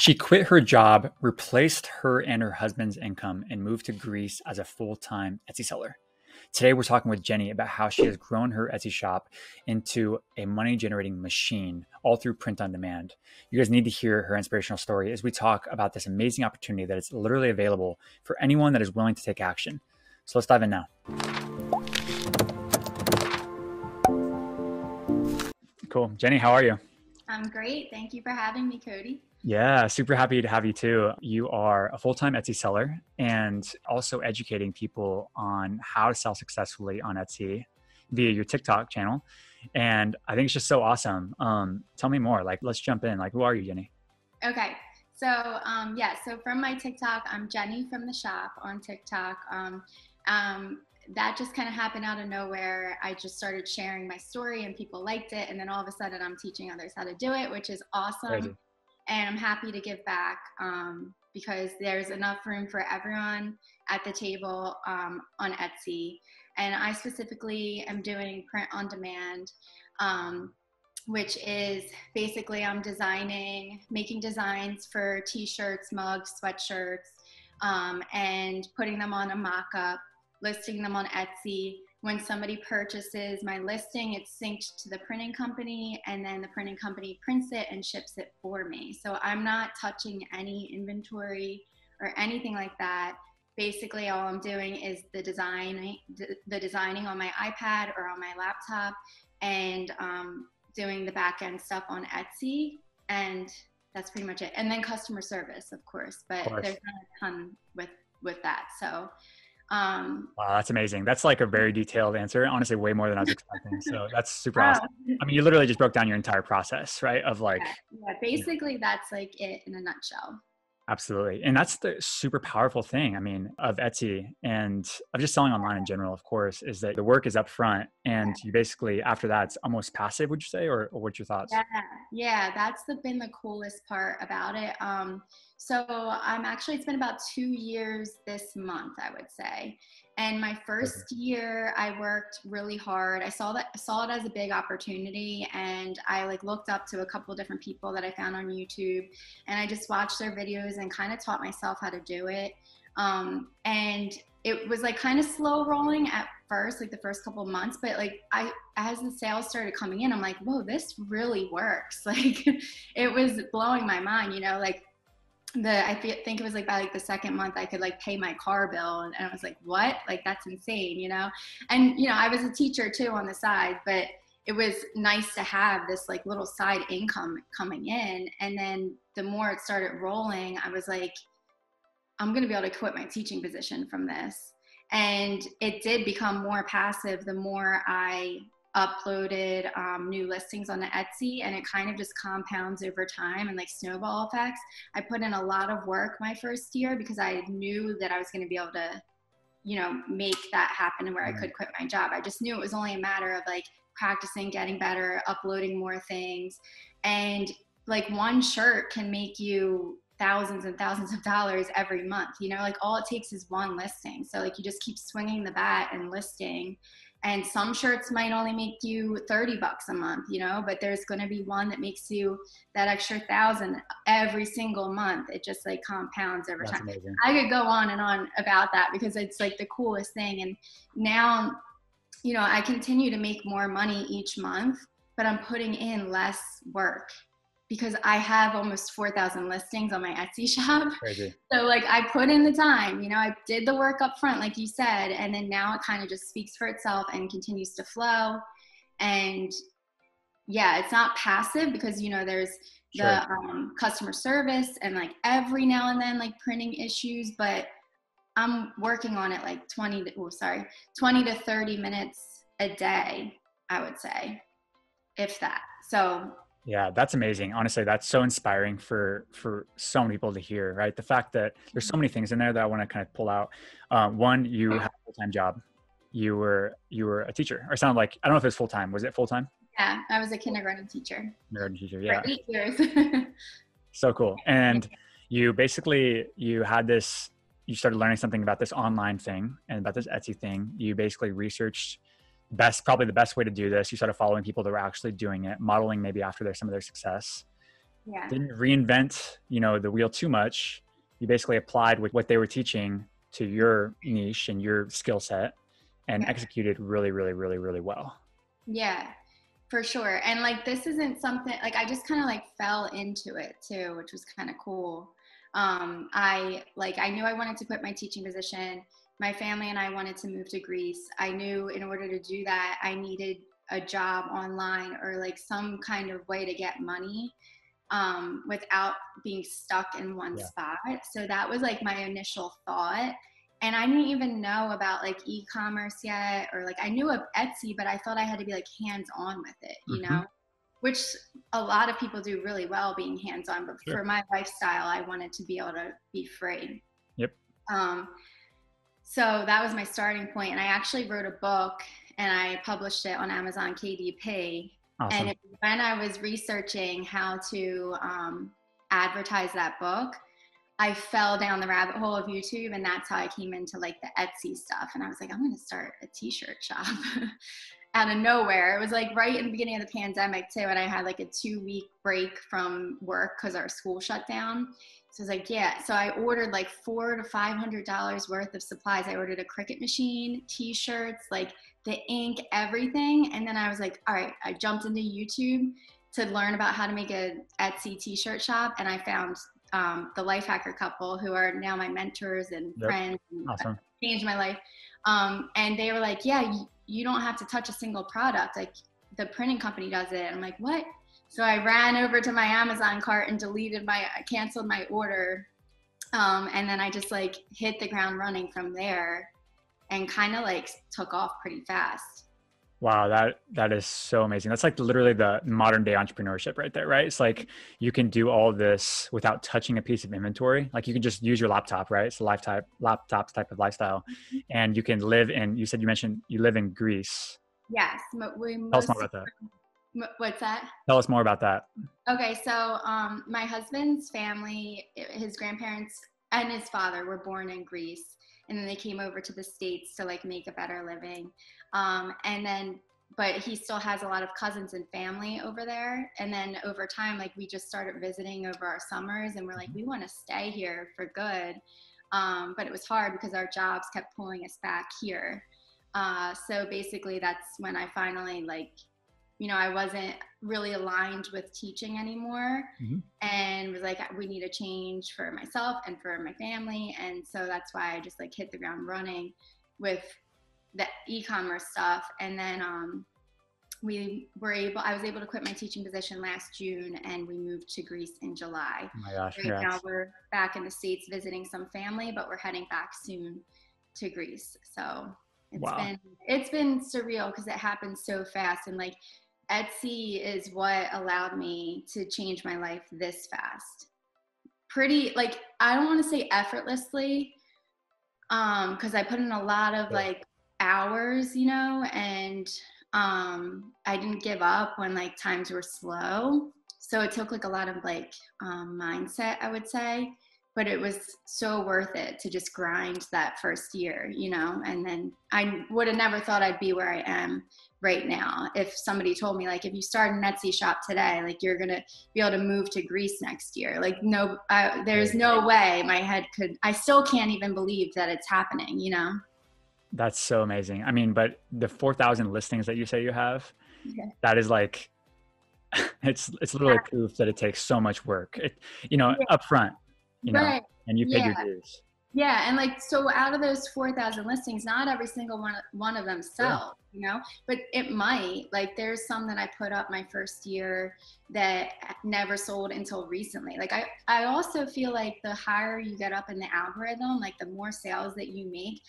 She quit her job, replaced her and her husband's income, and moved to Greece as a full time Etsy seller. Today, we're talking with Jenny about how she has grown her Etsy shop into a money generating machine all through print on demand. You guys need to hear her inspirational story as we talk about this amazing opportunity that is literally available for anyone that is willing to take action. So let's dive in now. Cool. Jenny, how are you? I'm great. Thank you for having me, Cody. Yeah, super happy to have you too. You are a full time Etsy seller and also educating people on how to sell successfully on Etsy via your TikTok channel. And I think it's just so awesome. Um, tell me more. Like, let's jump in. Like, who are you, Jenny? Okay. So, um, yeah, so from my TikTok, I'm Jenny from the shop on TikTok. Um, um, that just kind of happened out of nowhere. I just started sharing my story and people liked it. And then all of a sudden, I'm teaching others how to do it, which is awesome. Crazy and I'm happy to give back um, because there's enough room for everyone at the table um, on Etsy. And I specifically am doing print on demand, um, which is basically I'm designing, making designs for t-shirts, mugs, sweatshirts, um, and putting them on a mock-up, listing them on Etsy, when somebody purchases my listing, it's synced to the printing company, and then the printing company prints it and ships it for me. So I'm not touching any inventory or anything like that. Basically, all I'm doing is the design, the designing on my iPad or on my laptop, and um, doing the back end stuff on Etsy, and that's pretty much it. And then customer service, of course, but of course. there's not a ton with with that. So um, wow, that's amazing. That's like a very detailed answer. Honestly, way more than I was expecting. So that's super awesome. I mean, you literally just broke down your entire process, right? Of like, yeah, yeah basically, that's like it in a nutshell. Absolutely. And that's the super powerful thing, I mean, of Etsy and of just selling online in general, of course, is that the work is up front and you basically, after that, it's almost passive, would you say? Or, or what's your thoughts? Yeah, yeah, that's the, been the coolest part about it. Um, so I'm actually, it's been about two years this month, I would say. And my first year, I worked really hard. I saw that saw it as a big opportunity, and I like looked up to a couple different people that I found on YouTube, and I just watched their videos and kind of taught myself how to do it. Um, and it was like kind of slow rolling at first, like the first couple months, but like I, as the sales started coming in, I'm like, whoa, this really works. Like it was blowing my mind, you know, like the I think it was like by like the second month I could like pay my car bill and, and I was like what? Like that's insane you know? And you know I was a teacher too on the side but it was nice to have this like little side income coming in and then the more it started rolling I was like I'm going to be able to quit my teaching position from this and it did become more passive the more I uploaded um, new listings on the Etsy and it kind of just compounds over time and like snowball effects. I put in a lot of work my first year because I knew that I was going to be able to, you know, make that happen and where I could quit my job. I just knew it was only a matter of like practicing, getting better, uploading more things. And like one shirt can make you thousands and thousands of dollars every month. You know, like all it takes is one listing. So like you just keep swinging the bat and listing and some shirts might only make you 30 bucks a month you know but there's going to be one that makes you that extra thousand every single month. It just like compounds every That's time. amazing. i could go on and on about that because it's like the coolest thing. And now you know i continue to make more money each month but i'm putting in less work because I have almost 4,000 listings on my Etsy shop. Crazy. So like I put in the time, you know, I did the work up front, like you said, and then now it kind of just speaks for itself and continues to flow. And yeah, it's not passive because, you know, there's sure. the um, customer service and like every now and then like printing issues, but I'm working on it like 20, to, oh, sorry, 20 to 30 minutes a day, I would say, if that. So yeah, that's amazing. Honestly, that's so inspiring for for so many people to hear. Right, the fact that there's so many things in there that I want to kind of pull out. Uh, one, you have a full time job. You were you were a teacher, or sound like I don't know if it was full time. Was it full time? Yeah, I was a kindergarten teacher. Kindergarten teacher, yeah. For eight years. so cool. And you basically you had this. You started learning something about this online thing and about this Etsy thing. You basically researched best probably the best way to do this you started following people that were actually doing it modeling maybe after their some of their success Yeah. didn't reinvent, you know, the wheel too much. You basically applied with what they were teaching to your niche and your skill set and Yeah. executed really, really, really, really well. Yeah, for sure. And like this isn't something like I just kind of like fell into it too, which was kind of cool. Um, I like I knew I wanted to quit my teaching position. My family and I wanted to move to Greece. I knew in order to do that, I needed a job online or like some kind of way to get money um, without being stuck in one Yeah. spot. So that was like my initial thought. And I didn't even know about like e-commerce yet, or like I knew of Etsy, but I thought I had to be like hands-on with it, you Mhm. know, which a lot of people do really well being hands-on. But Sure. for my lifestyle, I wanted to be able to be free. Yep. Um, so that was my starting point, and I actually wrote a book and I published it on Amazon KDP. Awesome. And when I was researching how to um, advertise that book, I fell down the rabbit hole of YouTube, and that's how I came into like the Etsy stuff. And I was like, I'm going to start a T-shirt shop out of nowhere. It was like right in the beginning of the pandemic too, and I had like a two-week break from work because our school shut down. So I was like, yeah. So I ordered like four to five hundred dollars worth of supplies. I ordered a Cricut machine, T-shirts, like the ink, everything. And then I was like, all right. I jumped into YouTube to learn about how to make a Etsy T-shirt shop, and I found um, the Life Hacker couple who are now my mentors and Yep. friends. And awesome. changed my life. Um, and they were like, yeah, you, you don't have to touch a single product. Like the printing company does it. And I'm like, what? So I ran over to my Amazon cart and deleted my, I canceled my order. Um, and then I just like hit the ground running from there and kind of like took off pretty fast. Wow, that that is so amazing. That's like literally the modern day entrepreneurship right there, right? It's like you can do all this without touching a piece of inventory. Like you can just use your laptop, right? It's a life type laptop type of lifestyle. And you can live in you said you mentioned you live in Greece. Yes. we Tell us more about that. What's that? Tell us more about that. Okay, so um, my husband's family, his grandparents and his father were born in Greece, and then they came over to the states to like make a better living. Um, and then, but he still has a lot of cousins and family over there. And then over time, like we just started visiting over our summers, and we're like, we want to stay here for good. Um, but it was hard because our jobs kept pulling us back here. Uh, so basically, that's when I finally like you know, I wasn't really aligned with teaching anymore Mhm. and was like, we need a change for myself and for my family. And so that's why I just like hit the ground running with the e-commerce stuff. And then um, we were able, I was able to quit my teaching position last June and we moved to Greece in July. Oh my gosh. Right now we're back in the States visiting some family, but we're heading back soon to Greece. So it's Wow. been it's been surreal because it happened so fast and like Etsy is what allowed me to change my life this fast. Pretty like I don't want to say effortlessly, um, because I put in a lot of like hours, you know, and um I didn't give up when like times were slow. So it took like a lot of like um, mindset, I would say, but it was so worth it to just grind that first year, you know. And then I would have never thought I'd be where I am right now if somebody told me like if you start an Etsy shop today, like you're gonna be able to move to Greece next year. Like no, I, there's no way my head could. I still can't even believe that it's happening, you know. That's so amazing. I mean, but the 4,000 listings that you say you have, Yeah. that is like, it's it's literally proof that it takes so much work. It, you know, Yeah. upfront, you know, right. and you paid your Yeah. dues. Yeah, and like so out of those 4,000 listings, not every single one one of them sell, you know, but it might. Like there's some that I put up my first year that never sold until recently. Like I I also feel like the higher you get up in the algorithm, like the more sales that you make,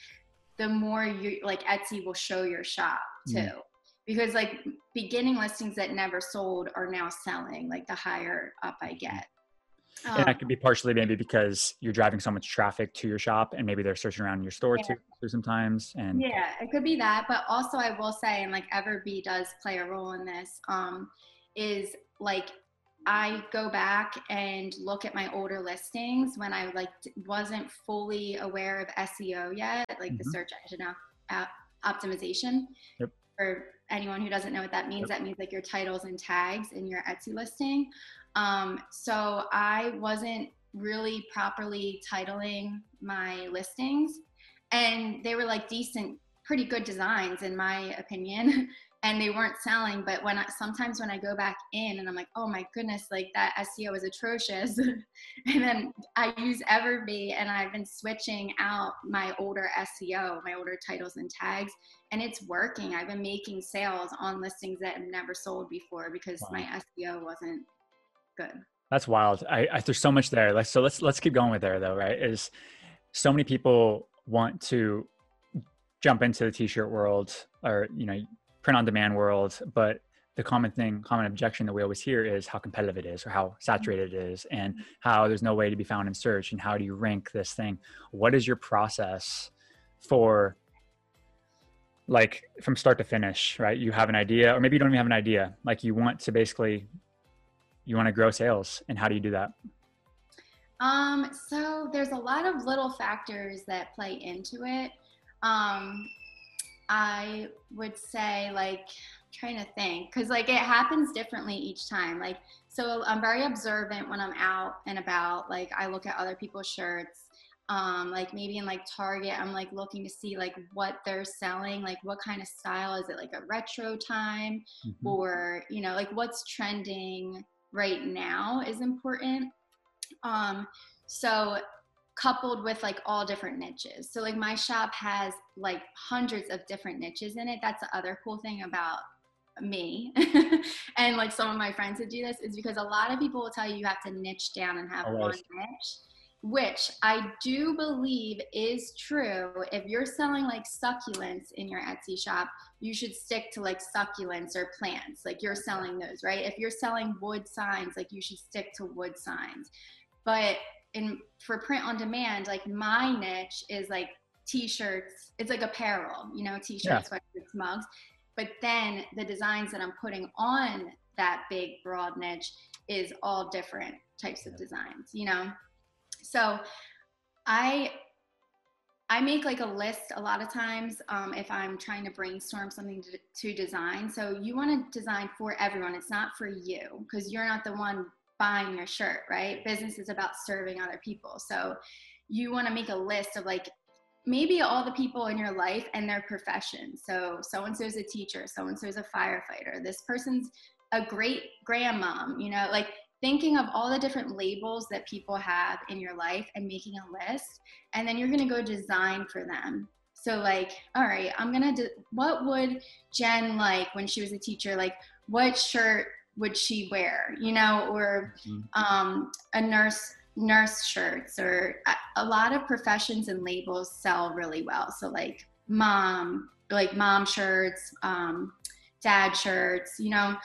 the more you like Etsy will show your shop too. Mhm. Because like beginning listings that never sold are now selling like the higher up I get. And Um, that could be partially maybe because you're driving so much traffic to your shop and maybe they're searching around your store Yeah. too, sometimes. And Yeah, it could be that, but also I will say, and like Everbee does play a role in this, um, is like I go back and look at my older listings when I like wasn't fully aware of SEO yet, like the Mhm. search engine op- op- optimization. Yep. For anyone who doesn't know what that means, Yep. that means like your titles and tags in your Etsy listing. Um, so I wasn't really properly titling my listings, and they were like decent, pretty good designs in my opinion. and they weren't selling. But when I, sometimes when I go back in and I'm like, oh my goodness, like that SEO is atrocious. and then I use Everbee and I've been switching out my older SEO, my older titles and tags, and it's working. I've been making sales on listings that have never sold before because wow. my SEO wasn't good. That's wild. I, I there's so much there. Like so let's let's keep going with there though, right? Is so many people want to jump into the t-shirt world or you know print on demand world, but the common thing, common objection that we always hear is how competitive it is or how saturated it is and how there's no way to be found in search and how do you rank this thing? What is your process for like from start to finish, right? You have an idea or maybe you don't even have an idea. Like you want to basically you want to grow sales and how do you do that? Um, so there's a lot of little factors that play into it. Um, I would say like trying to think because like it happens differently each time. Like so I'm very observant when I'm out and about. Like I look at other people's shirts. Um, like maybe in like Target, I'm like looking to see like what they're selling, like what kind of style is it, like a retro time, mm-hmm. or you know, like what's trending right now is important. Um, so coupled with like all different niches. So like my shop has like hundreds of different niches in it. That's the other cool thing about me and like some of my friends who do this is because a lot of people will tell you you have to niche down and have Always. one niche which I do believe is true. If you're selling like succulents in your Etsy shop, you should stick to like succulents or plants. Like you're selling those, right? If you're selling wood signs, like you should stick to wood signs. But in for print on demand, like my niche is like t-shirts. It's like apparel, you know, t-shirts, yeah. sweatshirts, mugs. But then the designs that I'm putting on that big broad niche is all different types of designs, you know. So I I make like a list a lot of times um, if I'm trying to brainstorm something to, to design. So you want to design for everyone. It's not for you because you're not the one buying your shirt, right? Business is about serving other people. So you want to make a list of like maybe all the people in your life and their profession. So so and so is a teacher, so and so is a firefighter. This person's a great grandmom, you know, like thinking of all the different labels that people have in your life and making a list and then you're going to go design for them. So like, all right, I'm to de- what would Jen like when she was a teacher like what shirt would she wear you know or mm-hmm. um, a nurse nurse shirts or a, a lot of professions and labels sell really well. So like mom like mom shirts um, dad shirts you know.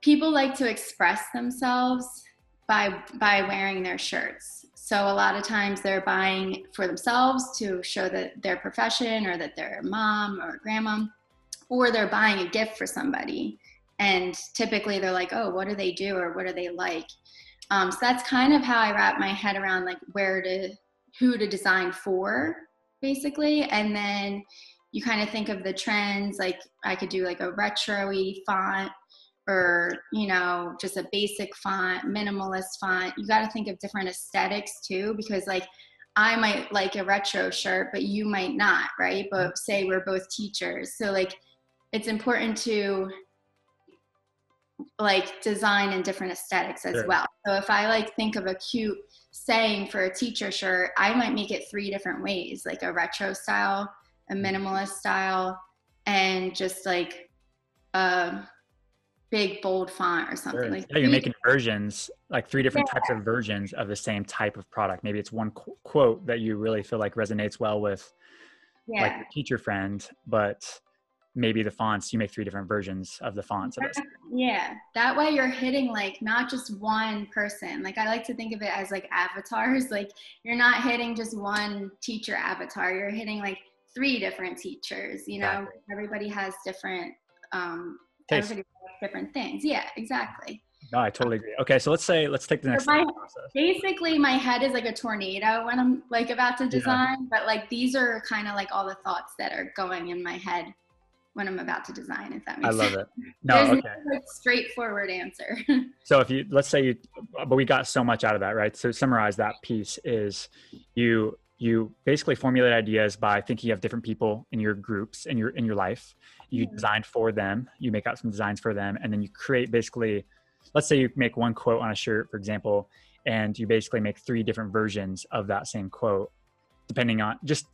People like to express themselves by by wearing their shirts. So a lot of times they're buying for themselves to show that their profession or that they're a mom or a grandma or they're buying a gift for somebody and typically they're like oh what do they do or what are they like? Um, so that's kind of how i wrap my head around like where to who to design for basically. And then you kind of think of the trends like i could do like a retro-y font or you know just a basic font minimalist font. You got to think of different aesthetics too because like i might like a retro shirt but you might not right? But say we're both teachers. So like it's important to like design and different aesthetics as sure. well. So if I like think of a cute saying for a teacher shirt, I might make it three different ways, like a retro style, a mm-hmm. minimalist style, and just like a big bold font or something. Sure. Like yeah, you're making versions, like three different yeah. types of versions of the same type of product. Maybe it's one qu- quote that you really feel like resonates well with yeah. like your teacher friend, but maybe the fonts you make three different versions of the fonts of this yeah that way you're hitting like not just one person like i like to think of it as like avatars like you're not hitting just one teacher avatar you're hitting like three different teachers you know exactly. everybody has different um Taste. everybody has different things yeah exactly no, I totally agree. Okay, so let's say let's take the next. So my, basically, my head is like a tornado when I'm like about to design, yeah. but like these are kind of like all the thoughts that are going in my head when I'm about to design, if that makes sense. I sense. love it. No, There's okay. no like, straightforward answer. So if you let's say you but we got so much out of that, right? So summarize that piece is you you basically formulate ideas by thinking of different people in your groups in your in your life. You Mhm. design for them, you make out some designs for them, and then you create basically let's say you make one quote on a shirt, for example, and you basically make three different versions of that same quote, depending on just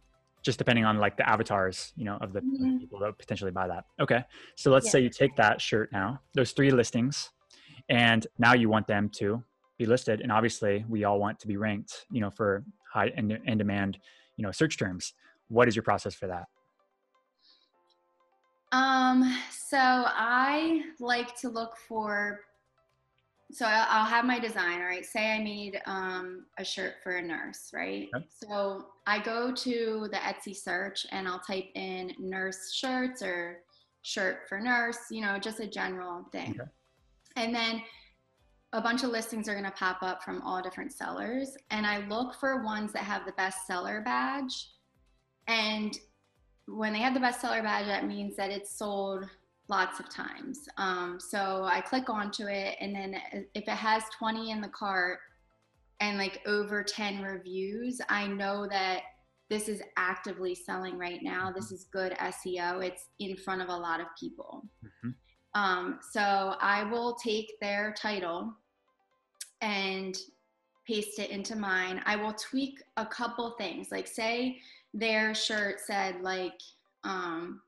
just depending on like the avatars, you know, of the, Mhm. people that potentially buy that. Okay. So let's Yeah. say you take that shirt now, those three listings, and now you want them to be listed and obviously we all want to be ranked you know for high and in demand you know search terms what is your process for that Um, so I like to look for. So I'll have my design, all right? Say I made um, a shirt for a nurse, right? Okay. So I go to the Etsy search and I'll type in nurse shirts or shirt for nurse, you know, just a general thing. Okay. And then a bunch of listings are going to pop up from all different sellers. And I look for ones that have the bestseller badge. And when they have the bestseller badge, that means that it's sold lots of times. Um, so I click onto it, and then if it has 20 in the cart and like over 10 reviews, I know that this is actively selling right now. This is good SEO. It's in front of a lot of people. Mhm. Um, so I will take their title and paste it into mine. I will tweak a couple things. Like say their shirt said like um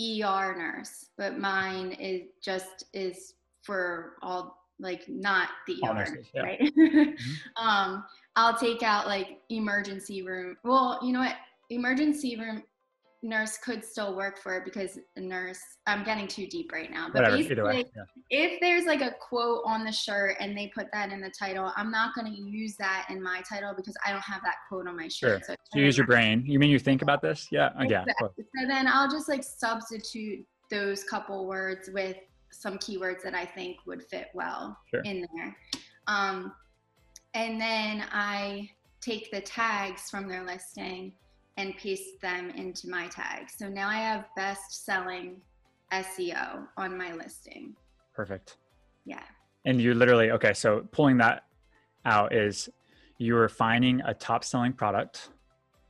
ER nurse, but mine is just is for all like not the ER, nurses, yeah. right? um I'll take out like emergency room. Well, you know what? Emergency room nurse could still work for it because a nurse I'm getting too deep right now. But whatever basically way yeah. if there's like a quote on the shirt and they put that in the title, I'm not going to use that in my title because I don't have that quote on my shirt. Sure. So, you use your brain you mean you think about this yeah oh, yeah. Exactly. so then I'll just like substitute those couple words with some keywords that I think would fit well Sure. in there. Um, and then I take the tags from their listing and paste them into my tag. So now I have best selling SEO on my listing. perfect Yeah. and you literally okay so pulling that out is you're finding a top selling product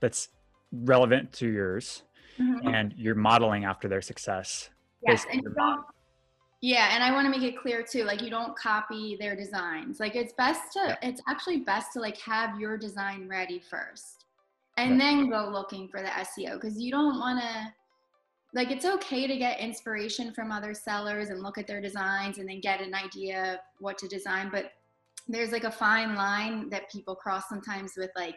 that's relevant to yours mm-hmm. and you're modeling after their success Yes, and you don't, yeah, and I want to make it clear too, like you don't copy their designs. Like it's best to, Yeah. it's actually best to like have your design ready first, and then go looking for the SEO because you don't want to. Like it's okay to get inspiration from other sellers and look at their designs and then get an idea of what to design, but there's like a fine line that people cross sometimes with like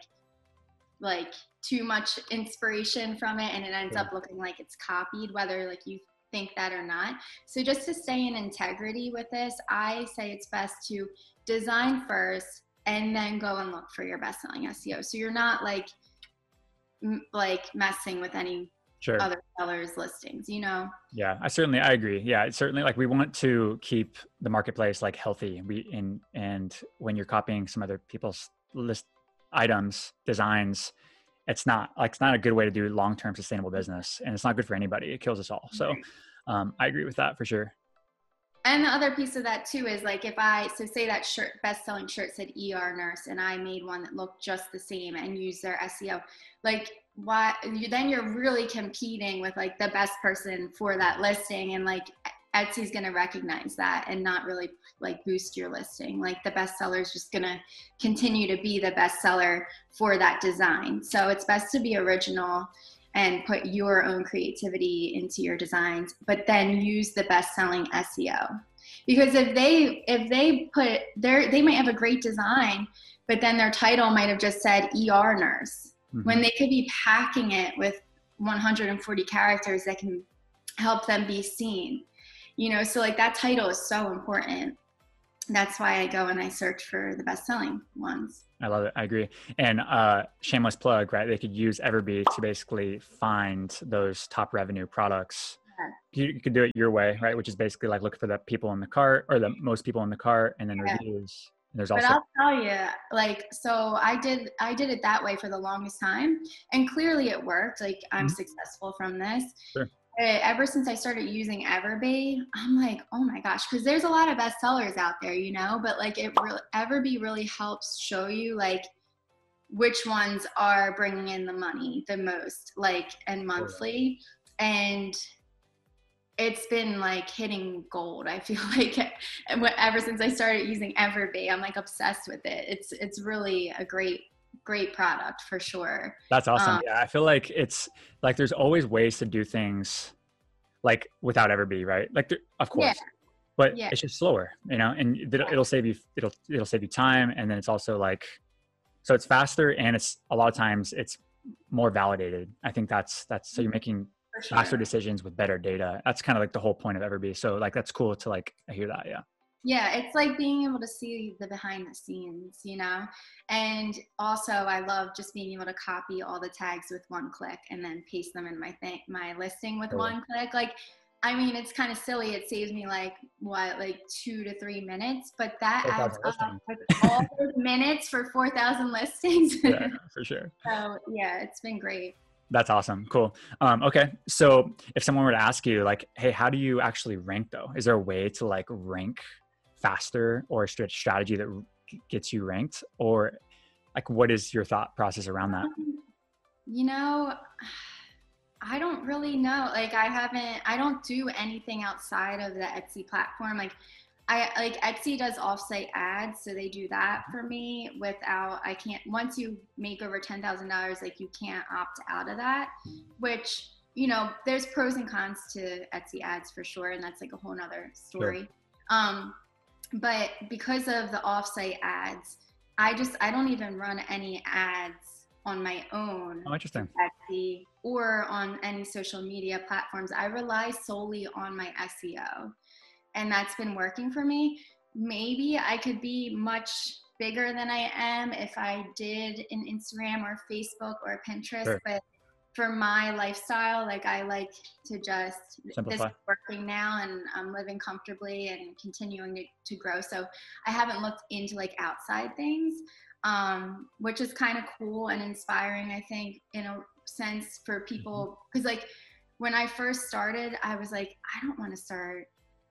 like too much inspiration from it and it ends Yeah. up looking like it's copied whether like you think that or not so just to stay in integrity with this i say it's best to design first and then go and look for your best selling seo so you're not like m- like messing with any sure other sellers listings you know Yeah, I certainly I agree. Yeah, it's certainly like we want to keep the marketplace like healthy. We in and when you're copying some other people's list items, designs, it's not like it's not a good way to do long-term sustainable business and it's not good for anybody. It kills us all. So um, I agree with that for sure. And the other piece of that too is like if I so say that shirt best selling shirt said ER nurse and I made one that looked just the same and used their SEO, like why you then you're really competing with like the best person for that listing and like Etsy's gonna recognize that and not really like boost your listing. Like the bestseller is just gonna continue to be the bestseller for that design. So it's best to be original and put your own creativity into your designs but then use the best selling seo because if they if they put their they might have a great design but then their title might have just said er nurse. Mhm. when they could be packing it with 140 characters that can help them be seen. You know so like that title is so important. That's why i go and i search for the best selling ones I love it. I agree. And uh, shameless plug, right? They could use Everbee to basically find those top revenue products. You, you could do it your way, right? Which is basically like look for the people in the cart or the most people in the cart, and then Yeah. reviews. And there's but also I'll tell you, like, so I did, I did it that way for the longest time, and clearly it worked. Like, I'm Mhm. successful from this. Sure. Eh, ever since I started using Everbee, I'm like, oh my gosh, because there's a lot of bestsellers out there, you know, but like it really, Everbee really helps show you like which ones are bringing in the money the most, like and monthly, and it's been like hitting gold. I feel like ever since I started using Everbee, I'm like obsessed with it. It's it's really a great great product for sure. That's awesome. Um, yeah, I feel like it's like there's always ways to do things like without Everbee, right? Like there, of course. Yeah. But yeah. it's just slower, you know, and it'll, it'll save you it'll it'll save you time and then it's also like so it's faster and it's a lot of times it's more validated. I think that's that's so you're mm-hmm. making sure. faster decisions with better data. That's kind of like the whole point of Everbee. So like that's cool to like I hear that. Yeah. Yeah, it's like being able to see the behind the scenes, you know? And also I love just being able to copy all the tags with one click and then paste them in my thing my listing with one click. Like I mean, it's kind of silly. It saves me like what, like two to three minutes, but that adds up with all those minutes for four thousand listings. yeah, for sure. So yeah, it's been great. That's awesome. Cool. Um, okay. So if someone were to ask you like, Hey, how do you actually rank though? Is there a way to like rank faster or a strategy that gets you ranked or like, what is your thought process around that? Um, you know, I don't really know. Like I haven't I don't do anything outside of the Etsy platform. Like I like Etsy does offsite ads, so they do that for me without I can't once you make over ten thousand dollars, like you can't opt out of that. Which, you know, there's pros and cons to Etsy ads for sure, and that's like a whole nother story. Sure. Um, but because of the offsite ads, I just I don't even run any ads on my own. Oh, interesting. Etsy or on any social media platforms. I rely solely on my SEO and that's been working for me. Maybe I could be much bigger than I am if I did an Instagram or Facebook or Pinterest, sure. but for my lifestyle, like I like to just Simplify. this is working now and I'm living comfortably and continuing to, to grow. So I haven't looked into like outside things, um, which is kind of cool and inspiring, I think, in a sense for people. Because mm-hmm. like when I first started, I was like, I don't want to start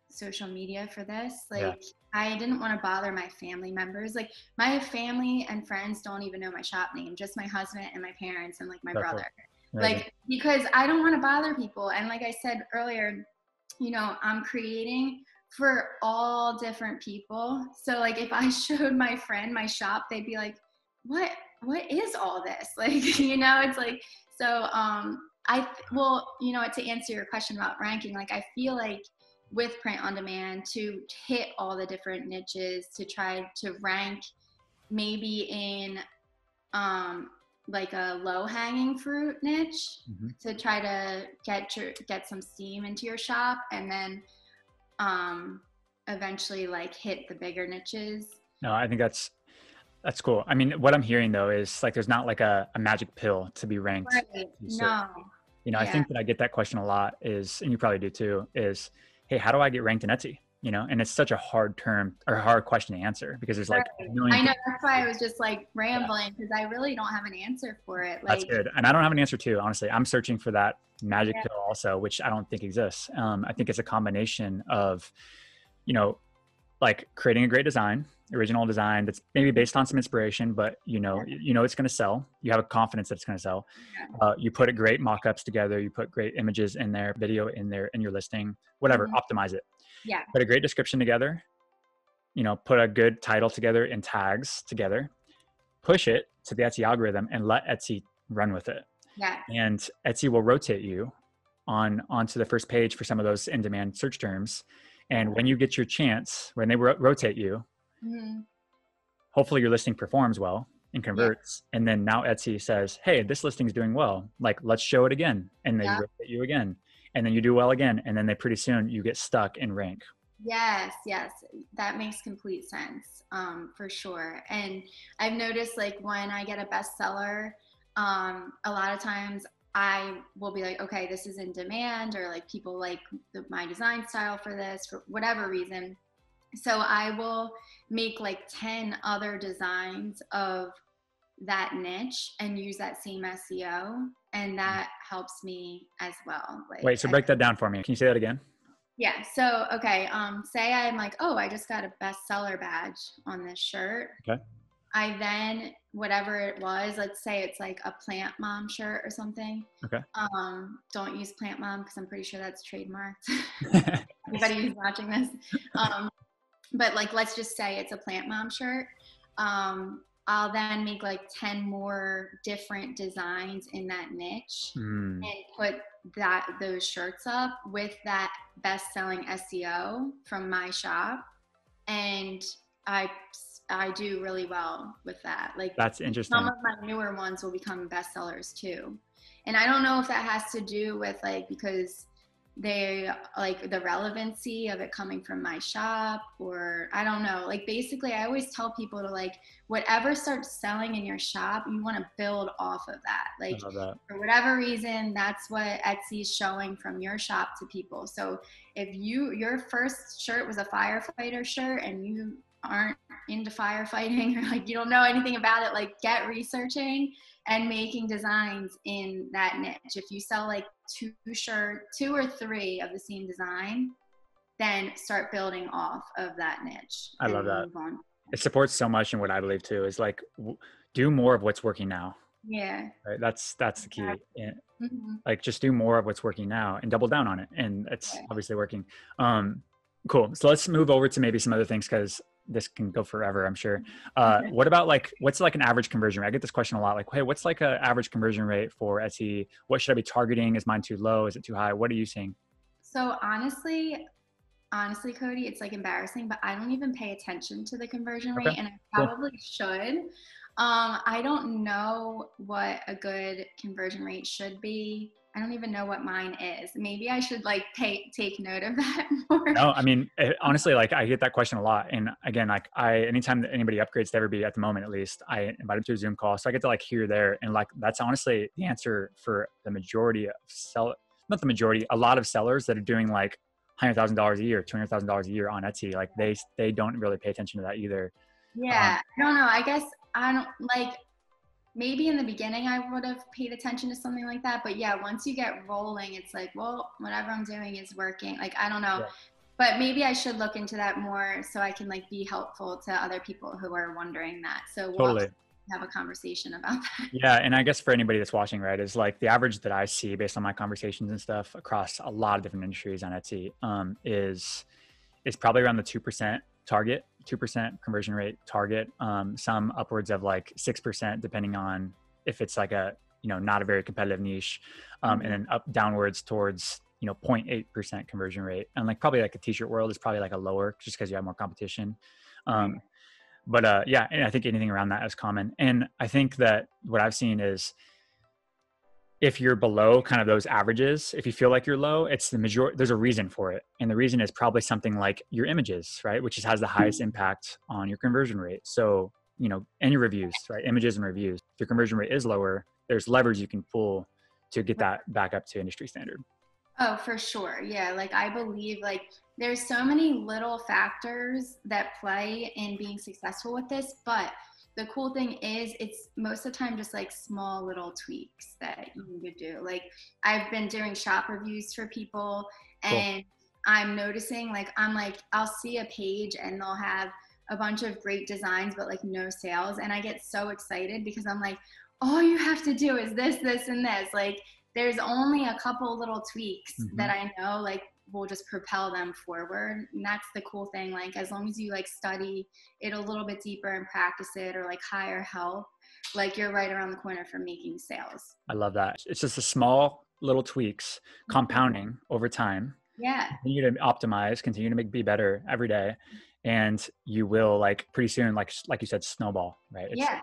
social media for this. Like yeah. I didn't want to bother my family members. Like my family and friends don't even know my shop name, just my husband and my parents and like my That's brother. Like because I don't want to bother people. And like I said earlier, you know, I'm creating for all different people. So like if I showed my friend my shop, they'd be like, "What what is all this?" Like, you know, it's like so um I well, you know, to answer your question about ranking, like I feel like with print on demand to hit all the different niches to try to rank maybe in um, like a low hanging fruit niche mm-hmm. to try to get your get some steam into your shop and then um, eventually like hit the bigger niches no i think that's that's cool i mean what i'm hearing though is like there's not like a, a magic pill to be ranked right. no you know yeah. i think that i get that question a lot is and you probably do too is hey, how do I get ranked in Etsy? You know, and it's such a hard term or hard question to answer because there's like I know that's why I was just like rambling because yeah. I really don't have an answer for it. Like, that's good, and I don't have an answer too. Honestly, I'm searching for that magic yeah. pill also, which I don't think exists. Um, I think it's a combination of, you know, like creating a great design, original design that's maybe based on some inspiration, but you know, yeah. you know it's going to sell. You have a confidence that it's going to sell. Yeah. Uh, you put great mock-ups together. You put great images in there, video in there, in your listing, whatever. Mm-hmm. Optimize it. Yeah. Put a great description together. You know, put a good title together and tags together. Push it to the Etsy algorithm and let Etsy run with it. Yeah. And Etsy will rotate you on onto the first page for some of those in-demand search terms. And when you get your chance, when they ro- rotate you, Mm-hmm. Hopefully your listing performs well and converts. Yeah. And then now Etsy says, hey, this listing is doing well. Like, let's show it again. And they yeah. rotate you again. And then you do well again. And then they pretty soon you get stuck in rank. Yes, yes, that makes complete sense um, for sure. And I've noticed like when I get a bestseller, um, a lot of times I will be like, okay, this is in demand, or like people like the, my design style for this for whatever reason. So I will make like 10 other designs of that niche and use that same SEO, and that helps me as well. Like, Wait, so break that down for me. Can you say that again? Yeah. So okay. Um, say I'm like, oh, I just got a bestseller badge on this shirt. Okay. I then whatever it was, let's say it's like a plant mom shirt or something. Okay. Um, don't use plant mom because I'm pretty sure that's trademarked. Anybody who's watching this. Um, but like let's just say it's a plant mom shirt. Um, I'll then make like 10 more different designs in that niche mm. and put that those shirts up with that best selling SEO from my shop. And I I do really well with that. Like that's interesting. Some of my newer ones will become bestsellers too. And I don't know if that has to do with like because they like the relevancy of it coming from my shop or I don't know. Like basically I always tell people to like whatever starts selling in your shop, you want to build off of that. Like that. for whatever reason, that's what Etsy's showing from your shop to people. So if you your first shirt was a firefighter shirt and you aren't into firefighting or like you don't know anything about it, like get researching and making designs in that niche. If you sell like two shirt, two or three of the same design, then start building off of that niche. I love that. It supports so much in what I believe too is like w- do more of what's working now. Yeah. Right. That's that's the key. And, mm-hmm. Like just do more of what's working now and double down on it, and it's yeah. obviously working. Um, cool. So let's move over to maybe some other things because this can go forever i'm sure. Uh, what about like what's like an average conversion rate? I get this question a lot like hey what's like an average conversion rate for etsy what should i be targeting? Is mine too low? Is it too high? What are you seeing? So honestly honestly cody it's like embarrassing but i don't even pay attention to the conversion rate okay. and i probably cool. should. Um, i don't know what a good conversion rate should be I don't even know what mine is. Maybe I should like take take note of that more. No, I mean it, eh, honestly, like I get that question a lot, and again, like I anytime that anybody upgrades to Everbee at the moment, at least, I invite them to a Zoom call, so I get to like hear there, and like that's honestly the answer for the majority of sell, not the majority, a lot of sellers that are doing like hundred thousand dollars a year, two hundred thousand dollars a year on Etsy, like they they don't really pay attention to that either. Yeah, um, I don't know. I guess I don't like maybe in the beginning I would have paid attention to something like that. But yeah, once you get rolling, it's like, well, whatever I'm doing is working. Like, I don't know. Yeah. But maybe I should look into that more so I can like be helpful to other people who are wondering that. So we'll totally. have a conversation about that. Yeah. And I guess for anybody that's watching, right, is like the average that I see based on my conversations and stuff across a lot of different industries on Etsy um, is is probably around the two percent target 2% conversion rate target um, some upwards of like 6% depending on if it's like a you know not a very competitive niche um, mm-hmm. and then up downwards towards you know 0.8% conversion rate. And like probably like the t-shirt world is probably like a lower just because you have more competition. Um, but uh, yeah and i think anything around that is common. And i think that what i've seen is if you're below kind of those averages, if you feel like you're low, it's the majority, there's a reason for it. And the reason is probably something like your images, right? Which has the highest mm-hmm. impact on your conversion rate. So, you know, and your reviews, right? Images and reviews. If your conversion rate is lower, there's levers you can pull to get that back up to industry standard. Oh, for sure. Yeah. Like I believe like there's so many little factors that play in being successful with this, but the cool thing is it's most of the time just like small little tweaks that you could do like i've been doing shop reviews for people and cool. i'm noticing like i'm like i'll see a page and they'll have a bunch of great designs but like no sales and i get so excited because i'm like all you have to do is this this and this like there's only a couple little tweaks mm-hmm. that i know like will just propel them forward. And that's the cool thing like as long as you like study it a little bit deeper and practice it or like hire help like you're right around the corner for making sales. I love that. It's just the small little tweaks mm-hmm. compounding over time yeah. continue to optimize continue to make be better every day and you will like pretty soon like like you said snowball right? It's, yeah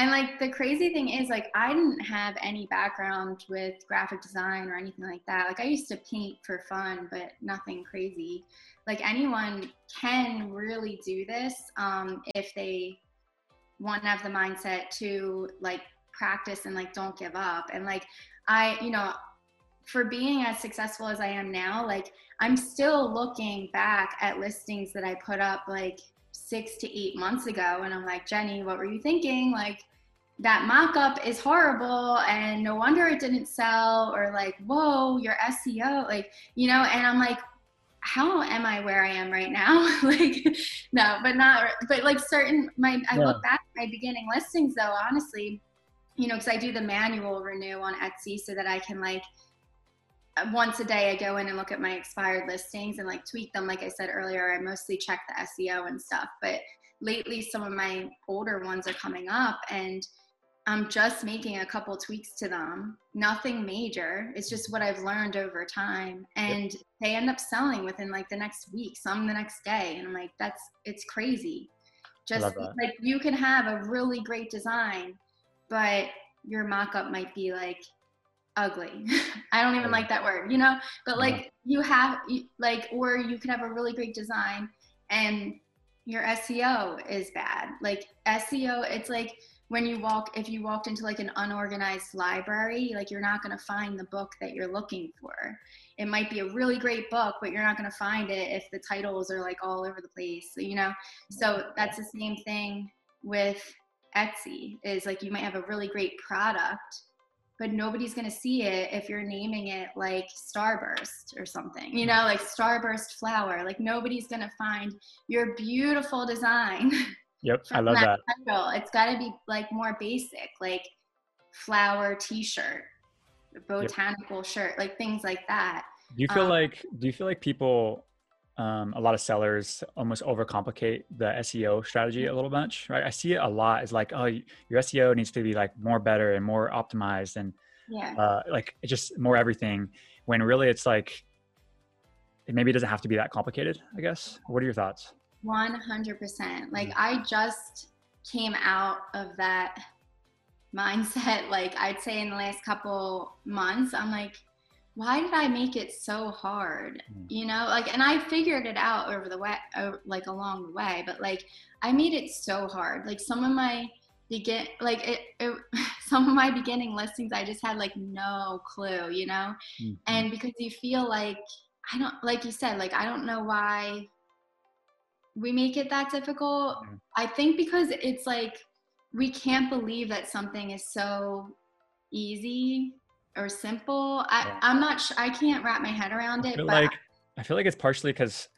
and like the crazy thing is like I didn't have any background with graphic design or anything like that. Like I used to paint for fun, but nothing crazy. Like anyone can really do this um, if they want to have the mindset to like practice and like don't give up. And like I, you know, for being as successful as I am now, like I'm still looking back at listings that I put up like six to eight months ago and i'm like jenny what were you thinking like that mock-up is horrible and no wonder it didn't sell or like whoa your seo like you know and i'm like how am i where i am right now like no but not but like certain my i yeah. look back at my beginning listings though honestly you know because i do the manual renew on etsy so that i can like uh, once a day I go in and look at my expired listings and like tweak them. Like I said earlier, I mostly check the SEO and stuff. But lately, some of my older ones are coming up and I'm just making a couple tweaks to them. Nothing major. It's just what I've learned over time. And yep. they end up selling within like the next week, some the next day. And I'm like, that's, it's crazy. Just like you can have a really great design, but your mock up might be like ugly. I don't even like that word, you know? But like you have like or you could have a really great design and your SEO is bad. Like SEO, it's like when you walk if you walked into like an unorganized library, like you're not going to find the book that you're looking for. It might be a really great book, but you're not going to find it if the titles are like all over the place, you know? So that's the same thing with Etsy is like you might have a really great product but nobody's going to see it if you're naming it like starburst or something you know like starburst flower like nobody's going to find your beautiful design yep i love that, it's got to be like more basic like flower t-shirt botanical yep. shirt like things like that do you feel um, like do you feel like people um, a lot of sellers almost overcomplicate the SEO strategy a little much, right? I see it a lot. It's like, oh, your SEO needs to be like more better and more optimized and yeah. uh, like just more everything. When really it's like, it maybe doesn't have to be that complicated. I guess. What are your thoughts? One hundred percent. Like I just came out of that mindset. Like I'd say in the last couple months, I'm like, why did I make it so hard? Mm. You know, like, and I figured it out over the way, like along the way, but like, I made it so hard. Like, some of my begin, like, it, it some of my beginning listings, I just had like no clue, you know, mm-hmm. and because you feel like, I don't, like you said, like, I don't know why we make it that difficult. Mm-hmm. I think because it's like, we can't believe that something is so easy or simple. I, yeah. I'm not sure. I can't wrap my head around it. I feel like I feel like it's partially because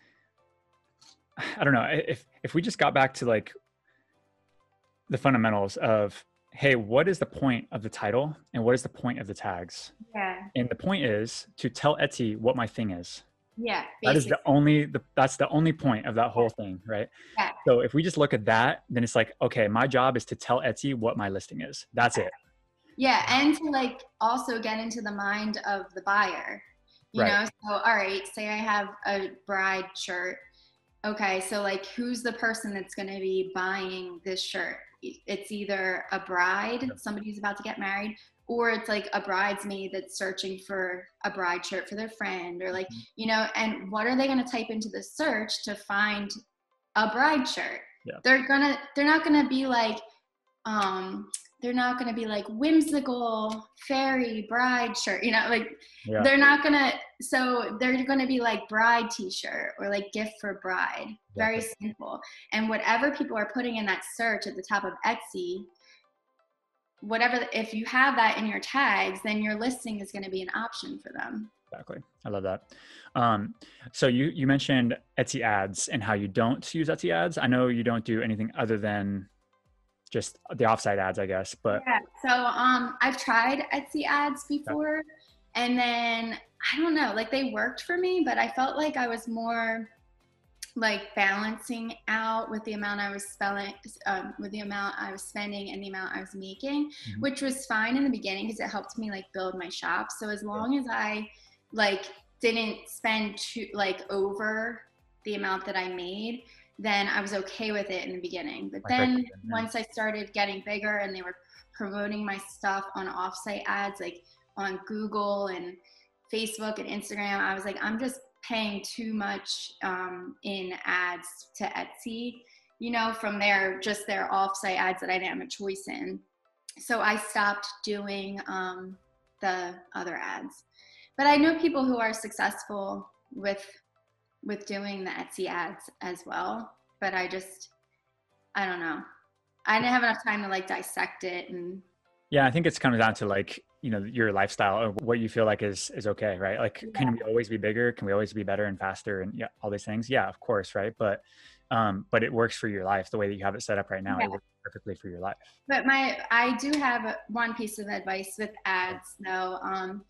I don't know if if we just got back to like the fundamentals of hey, what is the point of the title and what is the point of the tags? Yeah. And the point is to tell Etsy what my thing is. Yeah. Basically. That is the only the, that's the only point of that whole thing, right? Yeah. So if we just look at that, then it's like, okay, my job is to tell Etsy what my listing is. That's it. Yeah, and to like also get into the mind of the buyer. You right. know, so all right, say I have a bride shirt. Okay, so like who's the person that's going to be buying this shirt? It's either a bride, somebody who's about to get married, or it's like a bridesmaid that's searching for a bride shirt for their friend or like, mm-hmm. you know, and what are they going to type into the search to find a bride shirt? Yeah. They're going to they're not going to be like um they're not going to be like whimsical fairy bride shirt you know like yeah. they're not going to so they're going to be like bride t-shirt or like gift for bride very simple and whatever people are putting in that search at the top of etsy whatever if you have that in your tags then your listing is going to be an option for them. Exactly. I love that. Um, so you you mentioned etsy ads and how you don't use etsy ads. I know you don't do anything other than just the offsite ads, I guess. But yeah, so um, I've tried Etsy ads before, and then I don't know, like they worked for me, but I felt like I was more like balancing out with the amount I was spelling, um, with the amount I was spending and the amount I was making, mm-hmm. which was fine in the beginning because it helped me like build my shop. So as long as I like didn't spend too like over the amount that I made, then I was okay with it in the beginning. But then once I started getting bigger and they were promoting my stuff on offsite ads, like on Google and Facebook and Instagram, I was like, I'm just paying too much um, in ads to Etsy, you know, from their just their offsite ads that I didn't have a choice in. So I stopped doing um, the other ads. But I know people who are successful with with doing the Etsy ads as well. But I just, I don't know. I didn't have enough time to like dissect it and. Yeah, I think it's comes down to like you know your lifestyle or what you feel like is is okay, right? Like, yeah. can we always be bigger? Can we always be better and faster and yeah, all these things? Yeah, of course, right? But um, but it works for your life the way that you have it set up right now. Yeah. It works perfectly for your life. But my, I do have one piece of advice with ads though. Um,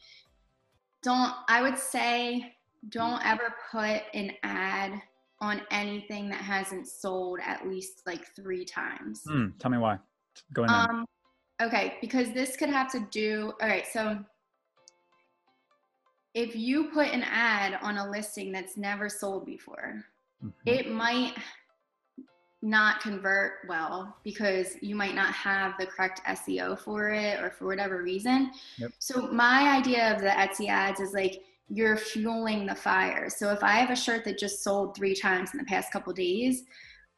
don't, I would say, don't ever put an ad on anything that hasn't sold at least like three times. Mm, tell me why. Go ahead. Um, okay, because this could have to do. All right, so if you put an ad on a listing that's never sold before, mm-hmm. it might not convert well because you might not have the correct SEO for it or for whatever reason. Yep. So my idea of the Etsy ads is like you're fueling the fire. So if I have a shirt that just sold 3 times in the past couple days,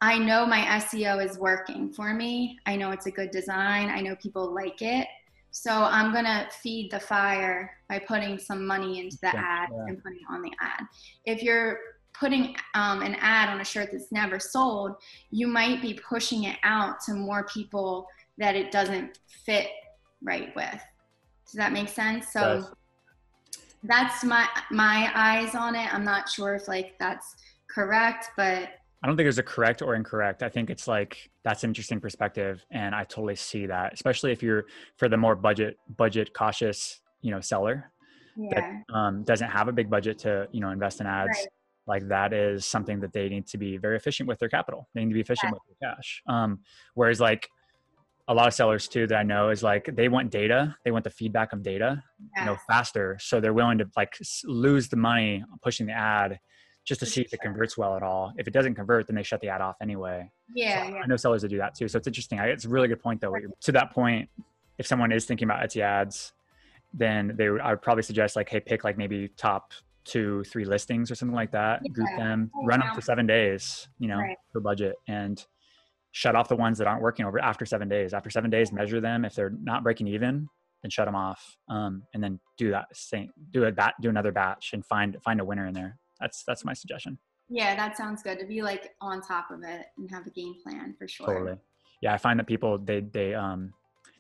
I know my SEO is working for me. I know it's a good design. I know people like it. So I'm going to feed the fire by putting some money into the ad yeah. and putting it on the ad. If you're putting um, an ad on a shirt that's never sold, you might be pushing it out to more people that it doesn't fit right with. Does that make sense? So that's my my eyes on it. I'm not sure if like that's correct, but I don't think there's a correct or incorrect. I think it's like that's an interesting perspective, and I totally see that, especially if you're for the more budget budget cautious, you know, seller yeah. that um, doesn't have a big budget to you know invest in ads. Right like that is something that they need to be very efficient with their capital. They need to be efficient yeah. with their cash. Um, whereas like a lot of sellers too that I know is like they want data, they want the feedback of data, yeah. you know, faster. So they're willing to like lose the money pushing the ad just to see if it converts well at all. If it doesn't convert, then they shut the ad off anyway. Yeah, so yeah. I know sellers that do that too. So it's interesting. I, it's a really good point though. To that point, if someone is thinking about Etsy ads, then they I would probably suggest like, hey, pick like maybe top two, three listings or something like that, yeah. group them, oh, run wow. them for seven days, you know, right. for budget and shut off the ones that aren't working over after seven days. After seven days, measure them. If they're not breaking even, then shut them off. Um, and then do that same, do a bat, do another batch and find, find a winner in there. That's, that's my suggestion. Yeah, that sounds good to be like on top of it and have a game plan for sure. Totally. Yeah. I find that people, they, they, um,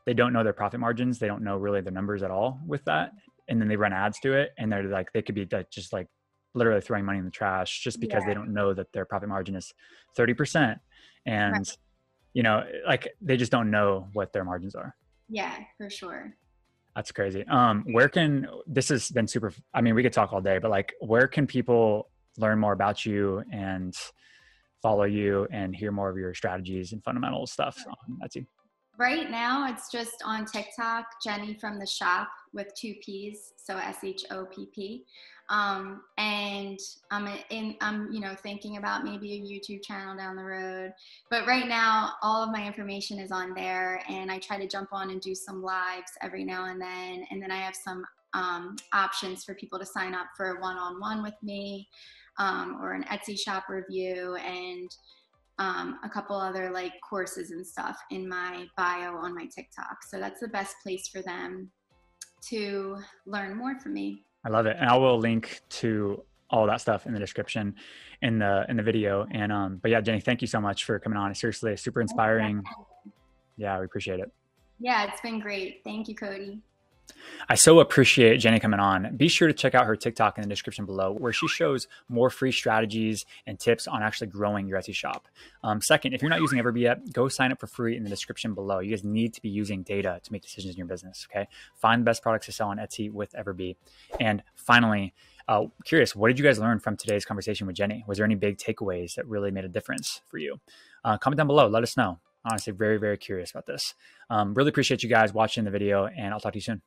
they don't know their profit margins. They don't know really the numbers at all with that and then they run ads to it and they're like they could be just like literally throwing money in the trash just because yeah. they don't know that their profit margin is 30% and right. you know like they just don't know what their margins are yeah for sure that's crazy um where can this has been super i mean we could talk all day but like where can people learn more about you and follow you and hear more of your strategies and fundamental stuff on etsy Right now, it's just on TikTok, Jenny from the shop with two P's, so S H O P P. Um, and I'm in, I'm, you know, thinking about maybe a YouTube channel down the road. But right now, all of my information is on there, and I try to jump on and do some lives every now and then. And then I have some um, options for people to sign up for one-on-one with me, um, or an Etsy shop review, and um, a couple other like courses and stuff in my bio on my TikTok. So that's the best place for them to learn more from me. I love it. And I will link to all that stuff in the description in the in the video. And um, but yeah, Jenny, thank you so much for coming on. Seriously, super inspiring. Yeah, we appreciate it. Yeah, it's been great. Thank you, Cody. I so appreciate Jenny coming on. Be sure to check out her TikTok in the description below, where she shows more free strategies and tips on actually growing your Etsy shop. Um, second, if you're not using Everbee yet, go sign up for free in the description below. You guys need to be using data to make decisions in your business. Okay, find the best products to sell on Etsy with Everbee. And finally, uh, curious, what did you guys learn from today's conversation with Jenny? Was there any big takeaways that really made a difference for you? Uh, comment down below. Let us know honestly very very curious about this um, really appreciate you guys watching the video and i'll talk to you soon